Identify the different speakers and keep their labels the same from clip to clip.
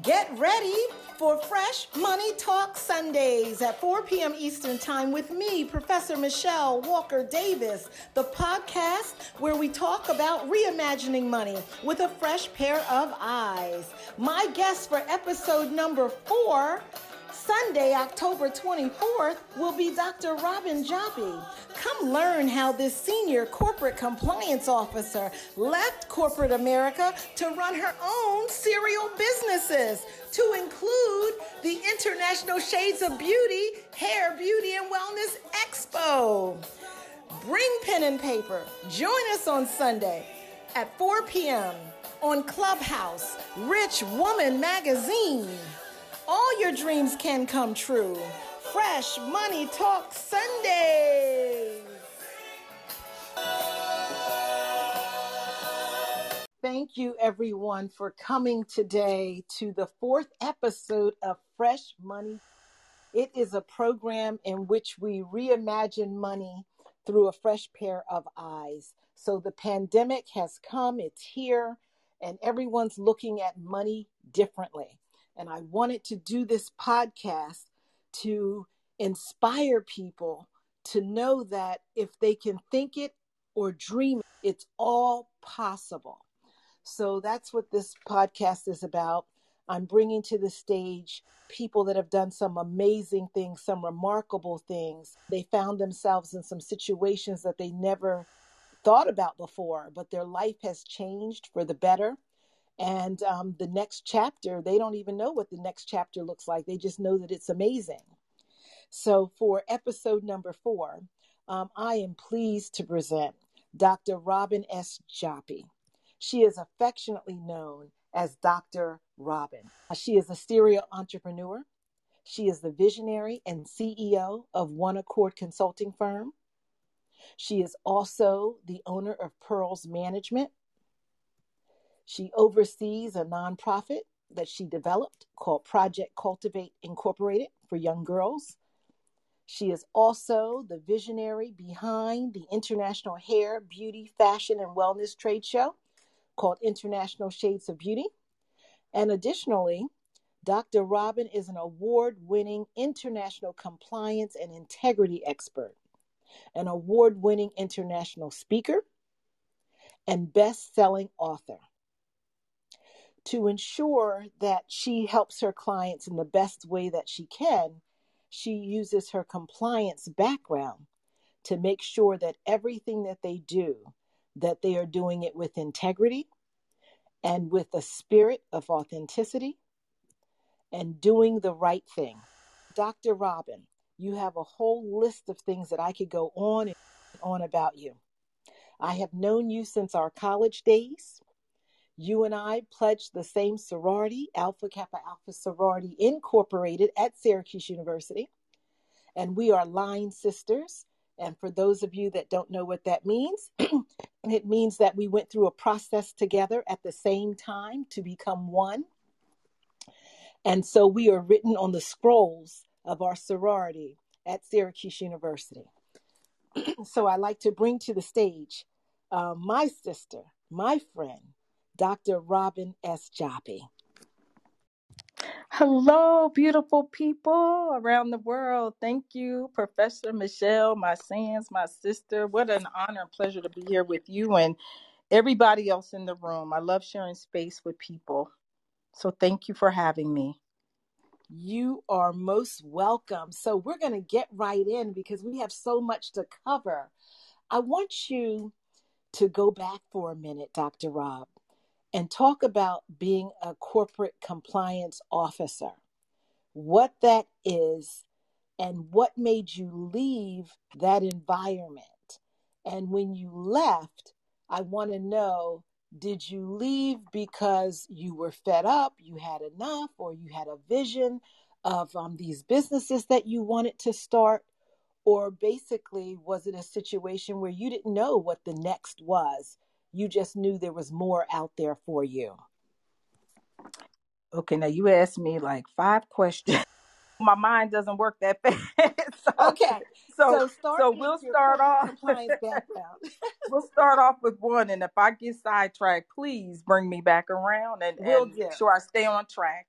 Speaker 1: Get ready for Fresh Money Talk Sundays at 4 p.m. Eastern Time with me, Professor Michelle Walker Davis, the podcast where we talk about reimagining money with a fresh pair of eyes. My guest for episode number four Sunday, October 24th, will be Dr. Robin Joppy. Come learn how this senior corporate compliance officer left corporate America to run her own serial businesses, to include the International Shades of Beauty Hair, Beauty, and Wellness Expo. Bring pen and paper. Join us on Sunday at 4 p.m. on Clubhouse, Rich Woman Magazine. All your dreams can come true. Fresh Money Talk Sundays. Thank you, everyone, for coming today to the fourth episode of Fresh Money. It is a program in which we reimagine money through a fresh pair of eyes. So the pandemic has come, it's here, and everyone's looking at money differently. And I wanted to do this podcast to inspire people to know that if they can think it or dream it, it's all possible. So that's what this podcast is about. I'm bringing to the stage people that have done some amazing things, some remarkable things. They found themselves in some situations that they never thought about before, but their life has changed for the better. And um, the next chapter, they don't even know what the next chapter looks like. They just know that it's amazing. So, for episode number four, um, I am pleased to present Dr. Robin S. Joppy. She is affectionately known as Dr. Robin. She is a serial entrepreneur. She is the visionary and CEO of One Accord Consulting Firm. She is also the owner of Pearls Management, she oversees a nonprofit that she developed called Project Cultivate Incorporated for young girls. She is also the visionary behind the International Hair, Beauty, Fashion, and Wellness Trade Show called International Shades of Beauty. And additionally, Dr. Robin is an award winning international compliance and integrity expert, an award winning international speaker, and best selling author to ensure that she helps her clients in the best way that she can, she uses her compliance background to make sure that everything that they do, that they are doing it with integrity and with a spirit of authenticity and doing the right thing. Dr. Robin, you have a whole list of things that I could go on and on about you. I have known you since our college days. You and I pledged the same sorority, Alpha Kappa Alpha Sorority Incorporated at Syracuse University. And we are line sisters. And for those of you that don't know what that means, it means that we went through a process together at the same time to become one. And so we are written on the scrolls of our sorority at Syracuse University. so I like to bring to the stage uh, my sister, my friend, Dr. Robin S. Joppy.
Speaker 2: Hello, beautiful people around the world. Thank you, Professor Michelle, my sons, my sister. What an honor and pleasure to be here with you and everybody else in the room. I love sharing space with people. So thank you for having me.
Speaker 1: You are most welcome. So we're going to get right in because we have so much to cover. I want you to go back for a minute, Dr. Rob and talk about being a corporate compliance officer, what that is, and what made you leave that environment. And when you left, I want to know did you leave because you were fed up, you had enough, or you had a vision of um, these businesses that you wanted to start? Or basically, was it a situation where you didn't know what the next was? You just knew there was more out there for you.
Speaker 2: Okay, now you asked me like five questions. My mind doesn't work that fast.
Speaker 1: so, okay, so so, so we'll start off
Speaker 2: we'll start off with one, and if I get sidetracked, please bring me back around and, we'll and make sure I stay on track.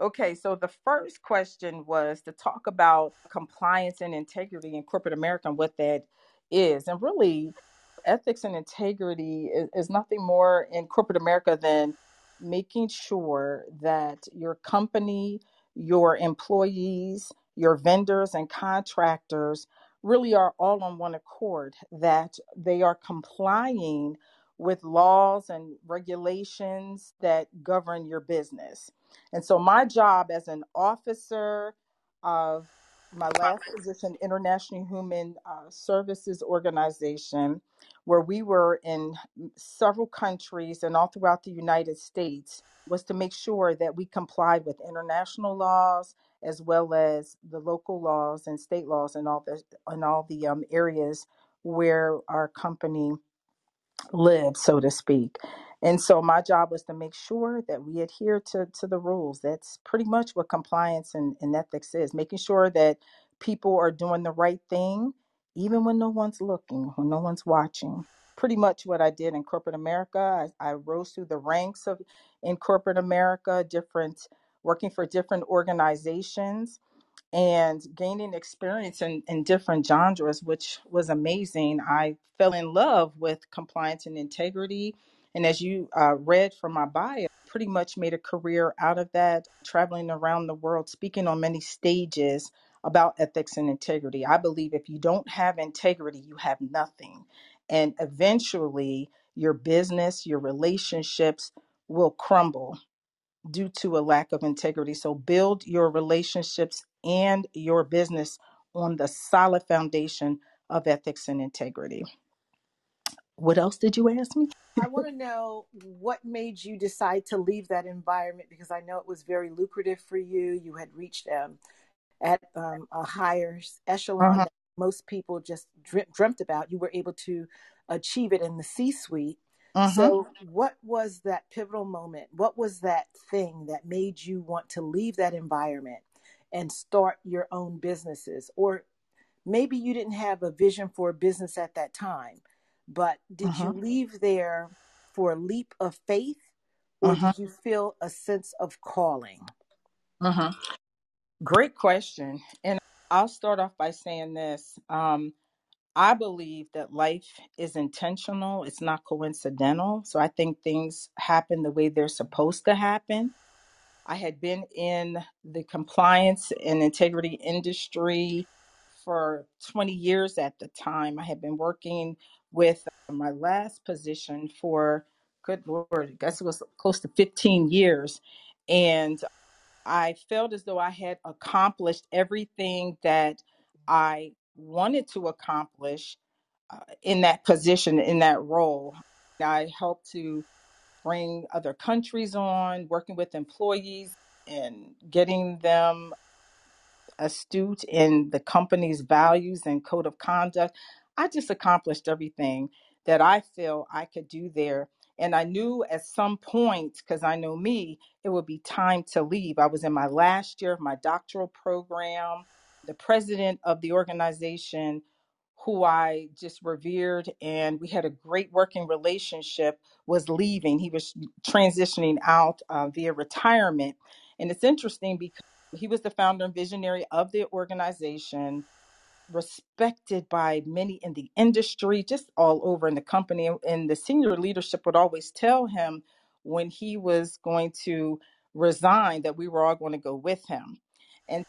Speaker 2: Okay, so the first question was to talk about compliance and integrity in corporate America and what that is. And really, ethics and integrity is, is nothing more in corporate America than making sure that your company, your employees, your vendors, and contractors really are all on one accord, that they are complying with laws and regulations that govern your business. And so, my job as an officer of my last position, International Human uh, Services Organization, where we were in several countries and all throughout the United States, was to make sure that we complied with international laws as well as the local laws and state laws and all the in all the um, areas where our company live, so to speak. And so my job was to make sure that we adhere to, to the rules. That's pretty much what compliance and, and ethics is making sure that people are doing the right thing, even when no one's looking, when no one's watching. Pretty much what I did in corporate America. I, I rose through the ranks of in corporate America, different working for different organizations and gaining experience in, in different genres, which was amazing. I fell in love with compliance and integrity. And as you uh, read from my bio, pretty much made a career out of that, traveling around the world, speaking on many stages about ethics and integrity. I believe if you don't have integrity, you have nothing. And eventually, your business, your relationships will crumble due to a lack of integrity. So build your relationships and your business on the solid foundation of ethics and integrity. What else did you ask me?
Speaker 1: I want to know what made you decide to leave that environment because I know it was very lucrative for you. You had reached um, at um, a higher echelon
Speaker 2: Uh-huh.
Speaker 1: that most people just dreamt about. You were able to achieve it in the C suite.
Speaker 2: Uh-huh.
Speaker 1: So, what was that pivotal moment? What was that thing that made you want to leave that environment and start your own businesses? Or maybe you didn't have a vision for a business at that time, but did
Speaker 2: Uh-huh.
Speaker 1: you leave there for a leap of faith or
Speaker 2: Uh-huh.
Speaker 1: did you feel a sense of calling?
Speaker 2: Uh-huh. Great question. And I'll start off by saying this. Um, I believe that life is intentional, it's not coincidental. So I think things happen the way they're supposed to happen. I had been in the compliance and integrity industry for 20 years at the time. I had been working with uh, my last position for, good Lord, I guess it was close to 15 years. And I felt as though I had accomplished everything that I wanted to accomplish uh, in that position, in that role. I helped to bring other countries on, working with employees and getting them astute in the company's values and code of conduct. I just accomplished everything that I feel I could do there. And I knew at some point, because I know me, it would be time to leave. I was in my last year of my doctoral program. The president of the organization, who I just revered, and we had a great working relationship, was leaving. He was transitioning out uh, via retirement. And it's interesting because he was the founder and visionary of the organization, respected by many in the industry, just all over in the company. And the senior leadership would always tell him when he was going to resign that we were all going to go with him. And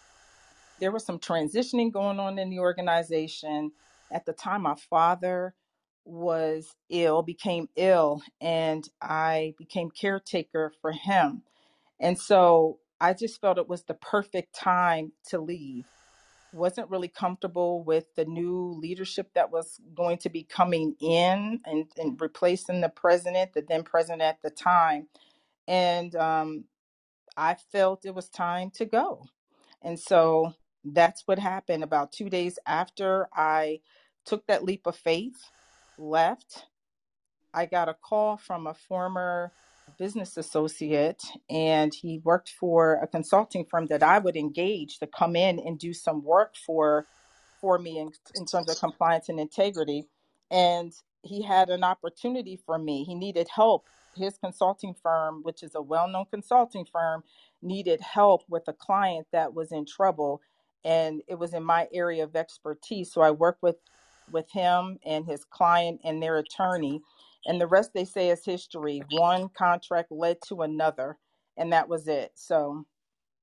Speaker 2: there was some transitioning going on in the organization. At the time, my father was ill, became ill, and I became caretaker for him and so I just felt it was the perfect time to leave. Wasn't really comfortable with the new leadership that was going to be coming in and, and replacing the president, the then president at the time. And um, I felt it was time to go. And so that's what happened. About two days after I took that leap of faith, left, I got a call from a former business associate and he worked for a consulting firm that I would engage to come in and do some work for for me in, in terms of compliance and integrity and he had an opportunity for me he needed help his consulting firm, which is a well known consulting firm, needed help with a client that was in trouble. And it was in my area of expertise. So I worked with, with him and his client and their attorney. And the rest they say is history. One contract led to another, and that was it. So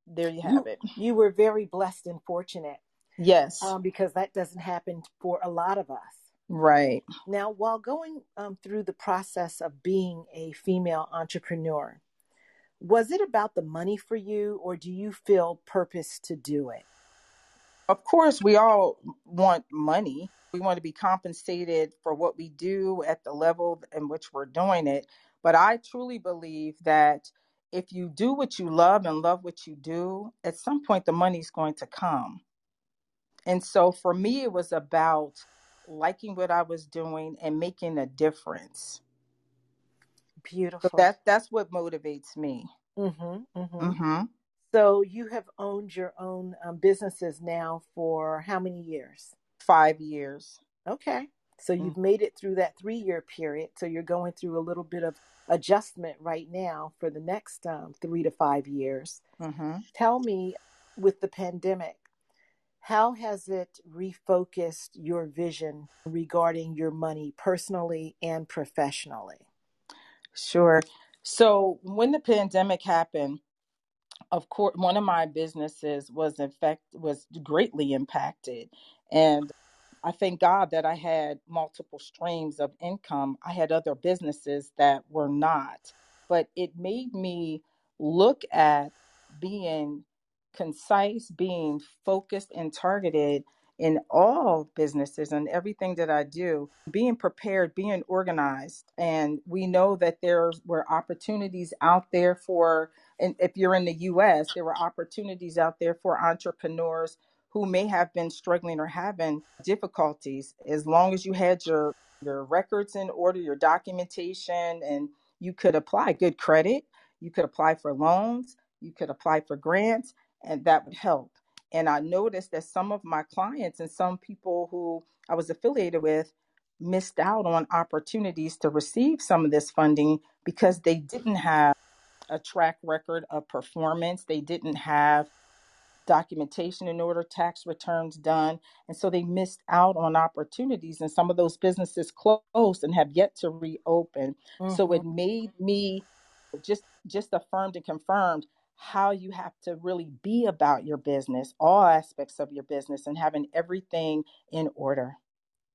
Speaker 2: there you have
Speaker 1: You
Speaker 2: it.
Speaker 1: you were very blessed and fortunate
Speaker 2: Yes,
Speaker 1: um, because that doesn't happen for a lot of us.
Speaker 2: right.
Speaker 1: Now, while going um, through the process of being a female entrepreneur, was it about the money for you, or do you feel purpose to do it?
Speaker 2: Of course, we all want money. We want to be compensated for what we do at the level in which we're doing it. But I truly believe that if you do what you love and love what you do, at some point the money's going to come. And so for me, it was about liking what I was doing and making a difference. So
Speaker 1: Beautiful.
Speaker 2: that that's what motivates me.
Speaker 1: Mm-hmm, mm-hmm.
Speaker 2: hmm
Speaker 1: So you have owned your own um, businesses now for how many years?
Speaker 2: Five years.
Speaker 1: Okay. So
Speaker 2: Mm-hmm.
Speaker 1: you've made it through that three year period. So you're going through a little bit of adjustment right now for the next um, three to five years.
Speaker 2: hmm
Speaker 1: Tell me, with the pandemic, how has it refocused your vision regarding your money personally and professionally?
Speaker 2: Sure. So when the pandemic happened, of course, one of my businesses was in fact was greatly impacted, and I thank God that I had multiple streams of income. I had other businesses that were not, but it made me look at being concise, being focused and targeted in all businesses and everything that I do, being prepared, being organized. And we know that there were opportunities out there for, and if you're in the US, there were opportunities out there for entrepreneurs who may have been struggling or having difficulties as long as you had your your records in order your documentation and you could apply good credit you could apply for loans you could apply for grants and that would help. And i noticed that some of my clients and some people who i was affiliated with missed out on opportunities to receive some of this funding because they didn't have a track record of performance. They didn't have documentation in order, tax returns done. And so they missed out on opportunities. And some of those businesses closed and have yet to reopen. So
Speaker 1: Mm-hmm.
Speaker 2: it made me just just affirmed and confirmed how you have to really be about your business, all aspects of your business, and having everything in order.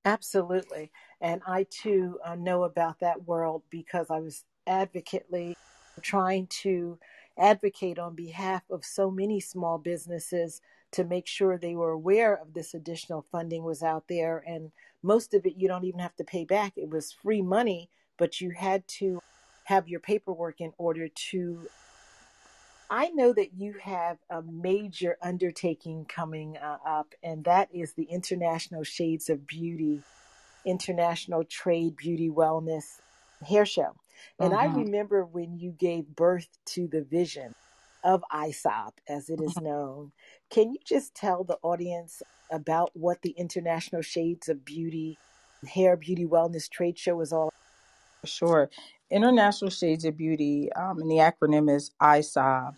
Speaker 1: Absolutely. And I too uh, know about that world because I was advocately trying to advocate on behalf of so many small businesses to make sure they were aware of this additional funding was out there. And most of it you don't even have to pay back. It was free money, but you had to have your paperwork in order to. I know that you have a major undertaking coming uh, up, and that is the International Shades of Beauty International Trade Beauty Wellness Hair Show. And I
Speaker 2: hmm
Speaker 1: remember when you gave birth to the vision of ISOB, as it is known. Can you just tell the audience about what the International Shades of Beauty Hair Beauty Wellness Trade Show is all about?
Speaker 2: Sure. International Shades of Beauty, um, and the acronym is ISOB.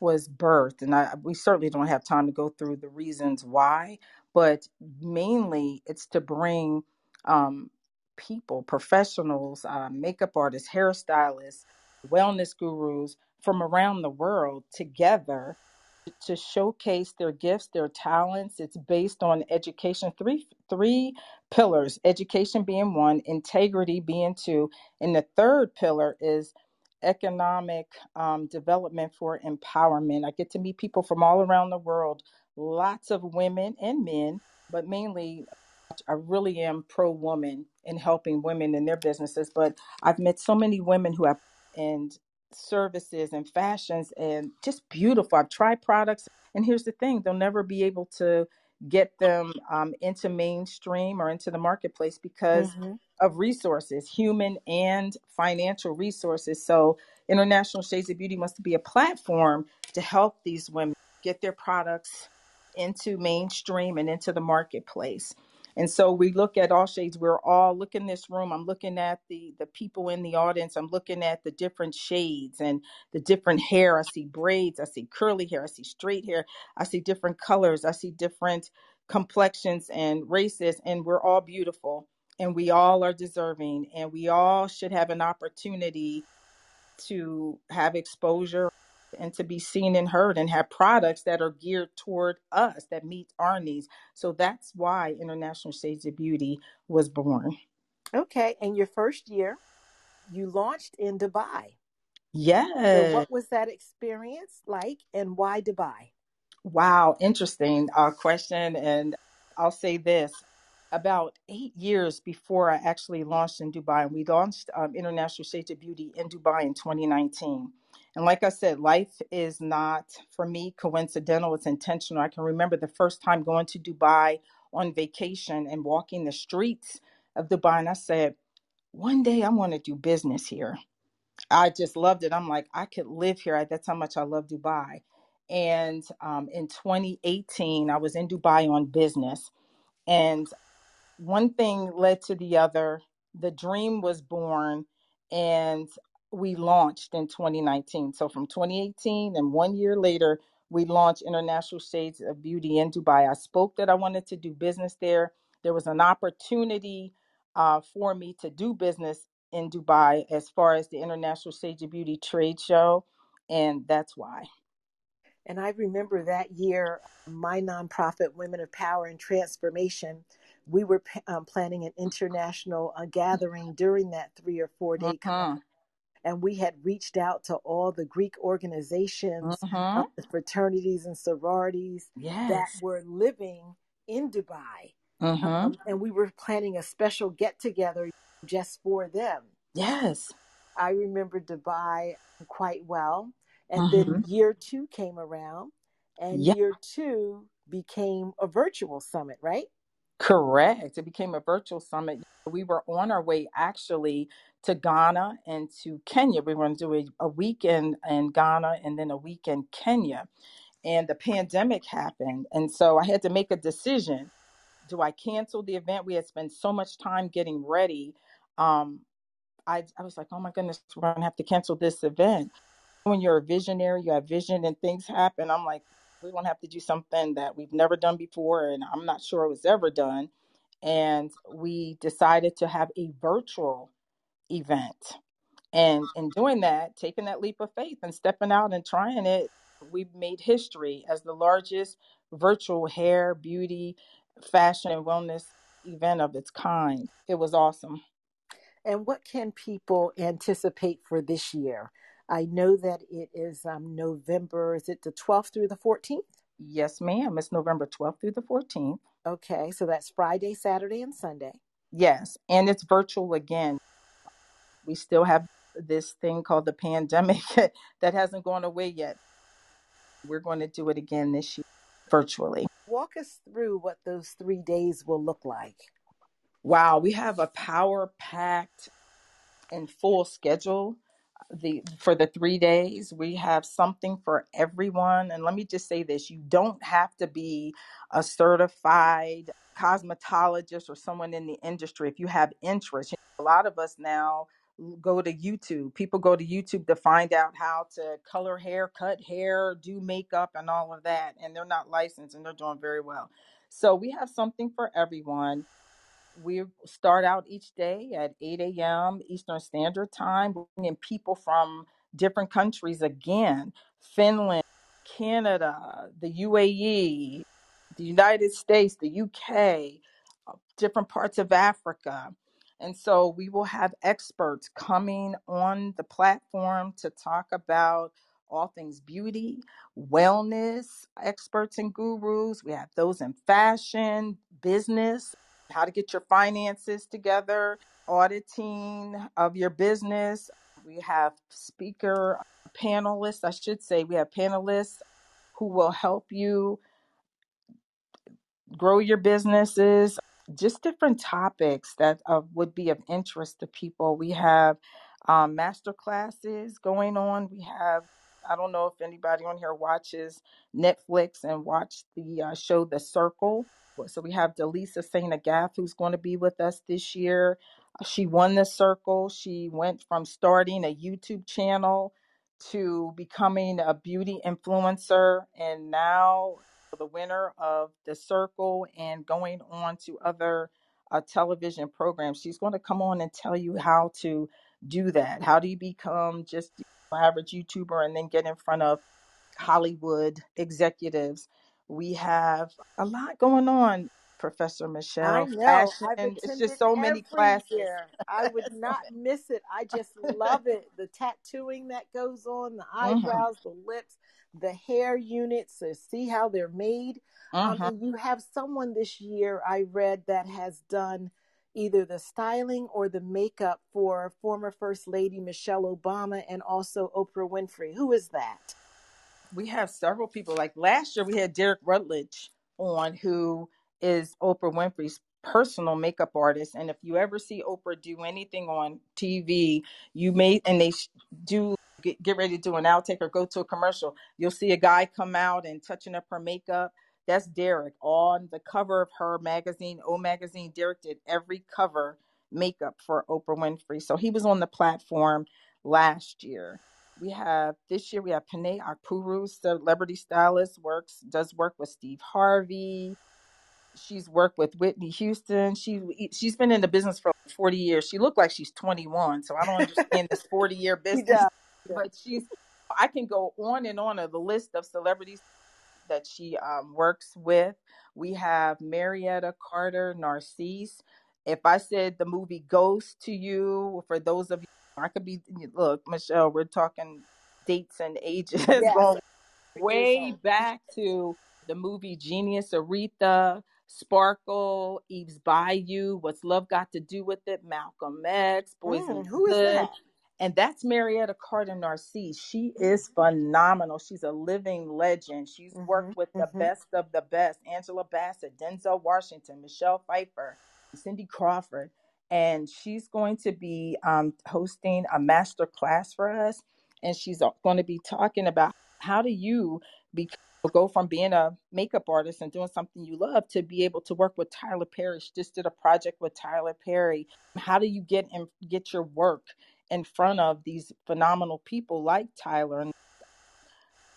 Speaker 2: was birthed, and I, we certainly don't have time to go through the reasons why, but mainly it's to bring um, people, professionals, uh, makeup artists, hairstylists, wellness gurus from around the world together to showcase their gifts, their talents. It's based on education, three three pillars, education being one, integrity being two, and the third pillar is economic um, development for empowerment. I get to meet people from all around the world, lots of women and men, but mainly I really am pro woman in helping women in their businesses. But I've met so many women who have and services and fashions and just beautiful. I've tried products, and here's the thing: they'll never be able to get them um, into mainstream or into the marketplace because
Speaker 1: hmm
Speaker 2: of resources, human and financial resources. So, International Shades of Beauty must be a platform to help these women get their products into mainstream and into the marketplace. And so we look at all shades. We're all look in this room. I'm looking at the the people in the audience. I'm looking at the different shades and the different hair. I see braids. I see curly hair. I see straight hair. I see different colors. I see different complexions and races. And we're all beautiful and we all are deserving and we all should have an opportunity to have exposure and to be seen and heard and have products that are geared toward us that meet our needs. So that's why International Shades of Beauty was born.
Speaker 1: Okay, and your first year, you launched in Dubai. So,
Speaker 2: Yes.
Speaker 1: what was that experience like, and why Dubai?
Speaker 2: Wow, interesting uh, question. And I'll say this about eight years before I actually launched in Dubai, and we launched um, International Shades of Beauty in Dubai in 2019. And like I said, life is not for me coincidental, it's intentional. I can remember the first time going to Dubai on vacation and walking the streets of Dubai, and I said, one day I want to do business here I just loved it. I'm like, I could live here. That's how much I love Dubai. And um, in 2018, I was in Dubai on business. And one thing led to the other. The dream was born and we launched in 2019. So from 2018 and one year later, we launched International Shades of Beauty in Dubai. I spoke that I wanted to do business there. There was an opportunity uh, for me to do business in Dubai as far as the International Shades of Beauty trade show. And that's why.
Speaker 1: And I remember that year, my nonprofit, Women of Power and Transformation, we were p- um, planning an international uh, gathering during that three or four day conference.
Speaker 2: Mm-hmm.
Speaker 1: And we had reached out to all the Greek organizations,
Speaker 2: Mm-hmm.
Speaker 1: uh, the fraternities and sororities that were living in Dubai.
Speaker 2: Mm-hmm.
Speaker 1: Um, and we were planning a special get together just for them.
Speaker 2: Yes.
Speaker 1: I remember Dubai quite well. And
Speaker 2: Mm-hmm.
Speaker 1: then year two came around, and
Speaker 2: Yeah.
Speaker 1: year two became a virtual summit, right?
Speaker 2: Correct. It became a virtual summit. We were on our way actually to Ghana and to Kenya. We were going to do a, a week in, in Ghana and then a week in Kenya. And the pandemic happened. And so I had to make a decision. Do I cancel the event? We had spent so much time getting ready. Um, I, I was like, oh my goodness, we're going to have to cancel this event. When you're a visionary, you have vision and things happen. I'm like, we're going to have to do something that we've never done before. And I'm not sure it was ever done and we decided to have a virtual event. And in doing that, taking that leap of faith and stepping out and trying it, we've made history as the largest virtual hair, beauty, fashion, and wellness event of its kind. It was awesome.
Speaker 1: And what can people anticipate for this year? I know that it is um, November, is it the 12th through the 14th?
Speaker 2: Yes, ma'am. It's November 12th through the 14th.
Speaker 1: Okay, so that's Friday, Saturday, and Sunday.
Speaker 2: Yes. And it's virtual again. We still have this thing called the pandemic that hasn't gone away yet. We're going to do it again this year virtually.
Speaker 1: Walk us through what those three days will look like.
Speaker 2: Wow, we have a power packed and full schedule the for the 3 days. We have something for everyone and let me just say this, you don't have to be a certified cosmetologist or someone in the industry if you have interest. A lot of us now go to YouTube. People go to YouTube to find out how to color hair, cut hair, do makeup and all of that and they're not licensed and they're doing very well. So we have something for everyone we start out each day at 8 a.m. Eastern Standard Time, bringing people from different countries again Finland, Canada, the UAE, the United States, the UK, uh, different parts of Africa. And so we will have experts coming on the platform to talk about all things beauty, wellness, experts and gurus. We have those in fashion, business, how to get your finances together, auditing of your business. We have speaker panelists, I should say, we have panelists who will help you grow your businesses, just different topics that uh, would be of interest to people. We have um, master classes going on. We have I don't know if anybody on here watches Netflix and watch the uh, show The Circle. So we have DeLeesa Saint Agathe who's going to be with us this year. Uh, She won the circle. She went from starting a YouTube channel to becoming a beauty influencer and now the winner of the circle and going on to other uh, television programs. She's going to come on and tell you how to do that. How do you become just an average YouTuber and then get in front of Hollywood executives? We have a lot going on, Professor
Speaker 1: I
Speaker 2: Michelle.
Speaker 1: know.
Speaker 2: Fashion,
Speaker 1: I've
Speaker 2: it's just so many classes.
Speaker 1: year. I would not miss it. I just love it. The tattooing that goes on, the
Speaker 2: hmm
Speaker 1: eyebrows, the lips, the hair units, to see how they're made. Um,
Speaker 2: hmm
Speaker 1: and you have someone this year I read that has done either the styling or the makeup for former First Lady Michelle Obama and also Oprah Winfrey. Who is that?
Speaker 2: we have several people. Like last year, we had Derrick Rutledge on, who is Oprah Winfrey's personal makeup artist. And if you ever see Oprah do anything on TV, you may and they do get, get ready to do an outtake or go to a commercial, you'll see a guy come out and touching up her makeup. That's Derrick on the cover of her magazine, O Magazine. Derrick did every cover makeup for Oprah Winfrey. So he was on the platform last year. We have this year we have Panay Akpuru, celebrity stylist, works does work with Steve Harvey. She's worked with Whitney Houston. She she's been in the business for 40 years. She looked like she's 21, so I don't understand this 40 year business. But she's I can go on and on of the list of celebrities that she um, works with. We have Marietta Carter Narcisse. If I said the movie Ghost to you, for those of you, I could be look, Michelle. We're talking dates and ages
Speaker 1: Yes,
Speaker 2: going way back to the movie Genius, Aretha, Sparkle, Eve's Bayou, What's Love Got to Do with It, Malcolm X, Boys
Speaker 1: Mm,
Speaker 2: the
Speaker 1: who is that?
Speaker 2: And that's Marietta Carter Narcisse. She is phenomenal. She's a living legend. She's
Speaker 1: hmm
Speaker 2: worked with the
Speaker 1: hmm
Speaker 2: best of the best Angela Bassett, Denzel Washington, Michelle Pfeiffer, Cindy Crawford. And she's going to be um, hosting a master class for us. And she's going to be talking about how do you be, go from being a makeup artist and doing something you love to be able to work with Tyler Perry. She just did a project with Tyler Perry. How do you get and get your work in front of these phenomenal people like Tyler and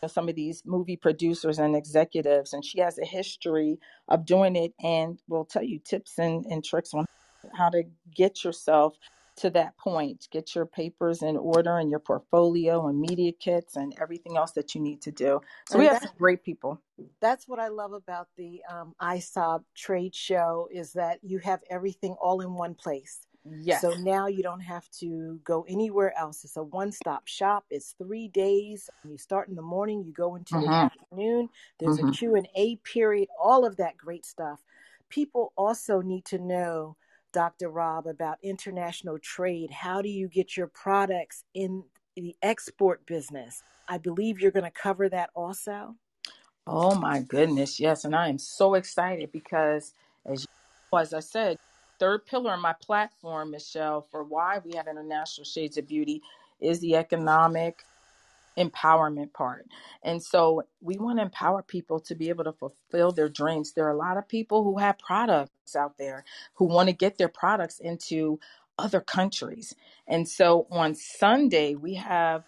Speaker 2: some of these movie producers and executives, and she has a history of doing it and will tell you tips and, and tricks on how to get yourself to that point. Get your papers in order and your portfolio and media kits and everything else that you need to do. So we have some great people.
Speaker 1: that's what I love about the um, ISOB trade show is that you have everything all in one place.
Speaker 2: Yes.
Speaker 1: So now you don't have to go anywhere else. It's a one-stop shop. It's three days. You start in the morning, you go into the
Speaker 2: hmm
Speaker 1: afternoon. There's a
Speaker 2: hmm
Speaker 1: Q&A period, all of that great stuff. People also need to know, Dr. Rob, about international trade. How do you get your products in the export business? I believe you're going to cover that also.
Speaker 2: Oh my goodness, yes, and I am so excited because as you, know, as I said, third pillar in my platform, Michelle, for why we have International Shades of Beauty is the economic empowerment part. And so we want to empower people to be able to fulfill their dreams. There are a lot of people who have products out there who want to get their products into other countries. And so on Sunday, we have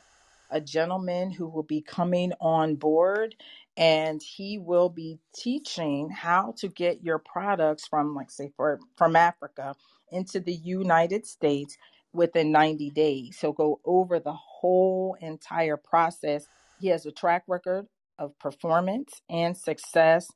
Speaker 2: a gentleman who will be coming on board and he will be teaching how to get your products from like say for from Africa into the United States within 90 days. He'll go over the whole entire process. He has a track record of performance and success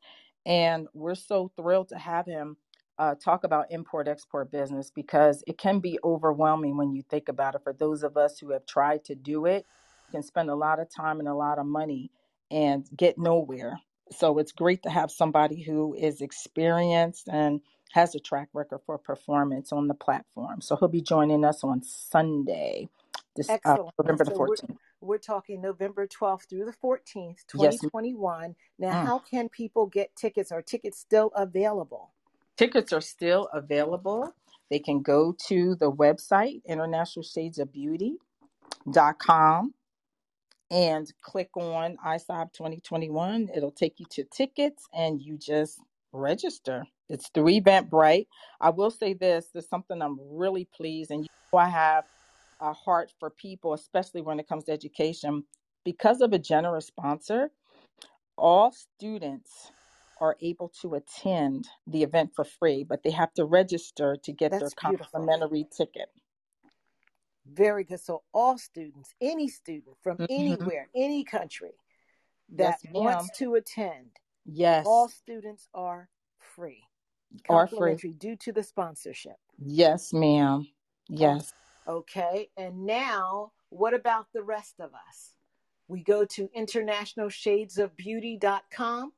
Speaker 2: and we're so thrilled to have him uh, talk about import export business because it can be overwhelming when you think about it for those of us who have tried to do it you can spend a lot of time and a lot of money and get nowhere. So it's great to have somebody who is experienced and has a track record for performance on the platform. So he'll be joining us on Sunday, this uh, November the
Speaker 1: so we're
Speaker 2: 14th.
Speaker 1: we're talking November 12th through the 14th,
Speaker 2: Yes.
Speaker 1: 2021. Now,
Speaker 2: ma'am.
Speaker 1: how can people get tickets? Are tickets still available?
Speaker 2: Tickets are still available. They can go to the website, internationalshadesofbeauty.com and click on ISOB 2021. It'll take you to tickets and you just register. It's through Eventbrite. I will say this, there's something I'm really pleased, and you know I have a heart for people, especially when it comes to education. Because of a generous sponsor, all students are able to attend the event for free, but they have to register to get
Speaker 1: That's
Speaker 2: their
Speaker 1: beautiful.
Speaker 2: complimentary ticket.
Speaker 1: Very good. So all students, any student from
Speaker 2: Mhm.
Speaker 1: anywhere, any country that
Speaker 2: ma'am.
Speaker 1: wants to attend,
Speaker 2: Yes,
Speaker 1: all students are free.
Speaker 2: are free.
Speaker 1: Due to the sponsorship.
Speaker 2: Yes, ma'am. Yes.
Speaker 1: Okay. And now, what about the rest of us? We go to internationalshadesofbeauty.com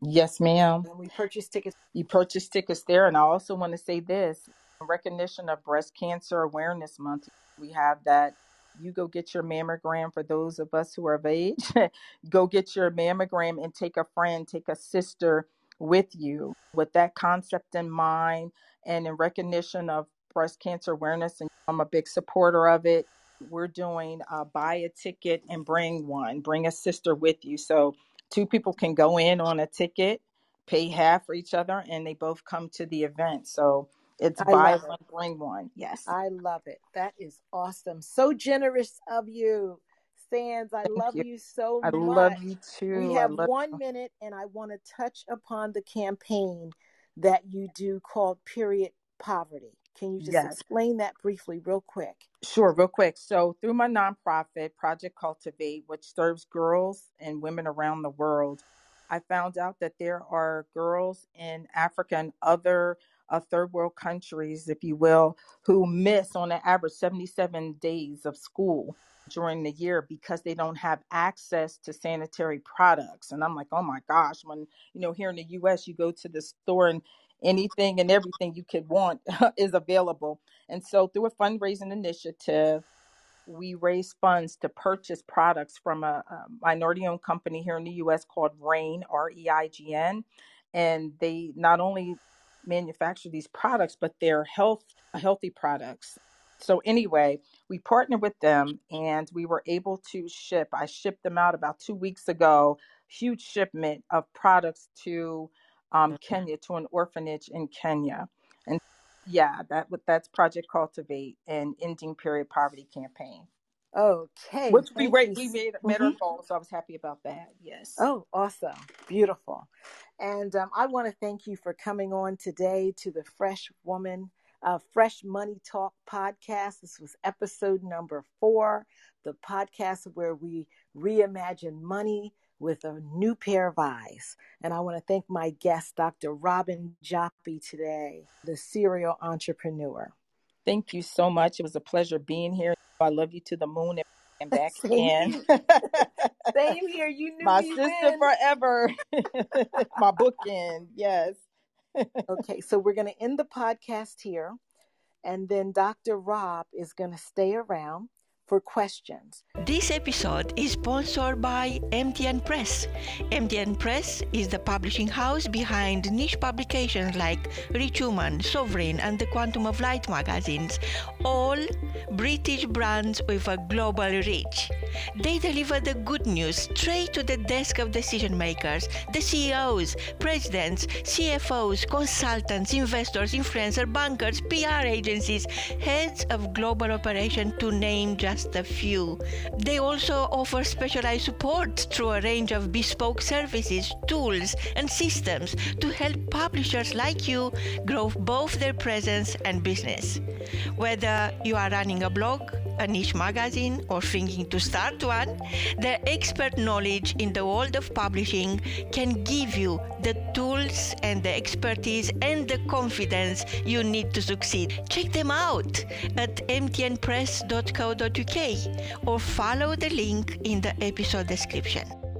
Speaker 2: Yes, ma'am.
Speaker 1: and we purchase tickets.
Speaker 2: You purchase tickets there. And I also want to say this recognition of Breast Cancer Awareness Month, we have that. You go get your mammogram for those of us who are of age. go get your mammogram and take a friend, take a sister with you with that concept in mind and in recognition of breast cancer awareness. And I'm a big supporter of it. We're doing uh, buy a ticket and bring one, bring a sister with you. So two people can go in on a ticket pay half for each other and they both come to the event. So it's
Speaker 1: I
Speaker 2: buy
Speaker 1: love it.
Speaker 2: bring one. Yes.
Speaker 1: I love it. That is awesome. So generous of you, Sands. I
Speaker 2: Thank
Speaker 1: love
Speaker 2: you.
Speaker 1: you so
Speaker 2: I
Speaker 1: much.
Speaker 2: love you too.
Speaker 1: We have one minute, and I want to touch upon the campaign that you do called Period Poverty. Can you just
Speaker 2: Yes.
Speaker 1: explain that briefly, real quick?
Speaker 2: Sure, real quick. So, through my nonprofit, Project Cultivate, which serves girls and women around the world, I found out that there are girls in Africa and other uh, third world countries, if you will, who miss on an average 77 days of school during the year because they don't have access to sanitary products. And I'm like, oh my gosh, when, you know, here in the US, you go to the store and anything and everything you could want is available. And so, through a fundraising initiative, we raise funds to purchase products from a, a minority owned company here in the US called REIGN, R E I G N. And they not only manufacture these products, but they're health healthy products. So anyway, we partnered with them and we were able to ship. I shipped them out about two weeks ago, huge shipment of products to um, Kenya, to an orphanage in Kenya. Yeah, that that's Project Cultivate and Ending Period Poverty campaign,
Speaker 1: Okay.
Speaker 2: which we ra- we made met our
Speaker 1: Mhm.
Speaker 2: goal, so I was happy about that. Yes,
Speaker 1: Oh, awesome. Beautiful. And um, I want to thank you for coming on today to the Fresh Woman, uh, Fresh Money Talk podcast. This was episode number four, the podcast where we reimagine money with a new pair of eyes. And I want to thank my guest, Dr. Robin Joppy, today, the serial entrepreneur.
Speaker 2: thank you so much. It was a pleasure being here. I love you to the moon and- back
Speaker 1: Same
Speaker 2: again.
Speaker 1: Same here. You knew
Speaker 2: My sister forever. My bookend. Yes.
Speaker 1: Okay, so we're going to end the podcast here, and then Dr. Rob is going to stay around for questions.
Speaker 3: This episode is sponsored by MTN Press. MTN Press is the publishing house behind niche publications like Rich Woman, Sovereign, and the Quantum of Light magazines, all British brands with a global reach. They deliver the good news straight to the desk of decision makers, the CEOs, presidents, CFOs, consultants, investors, influencers, bankers, PR agencies, heads of global operation, to name just a few. They also offer specialized support through a range of bespoke services, tools, and systems to help publishers like you grow both their presence and business. Whether you are running a blog, a niche magazine, or thinking to start one, their expert knowledge in the world of publishing can give you the tools and the expertise and the confidence you need to succeed. Check them out at mtnpress.co.uk or follow the link in the episode description.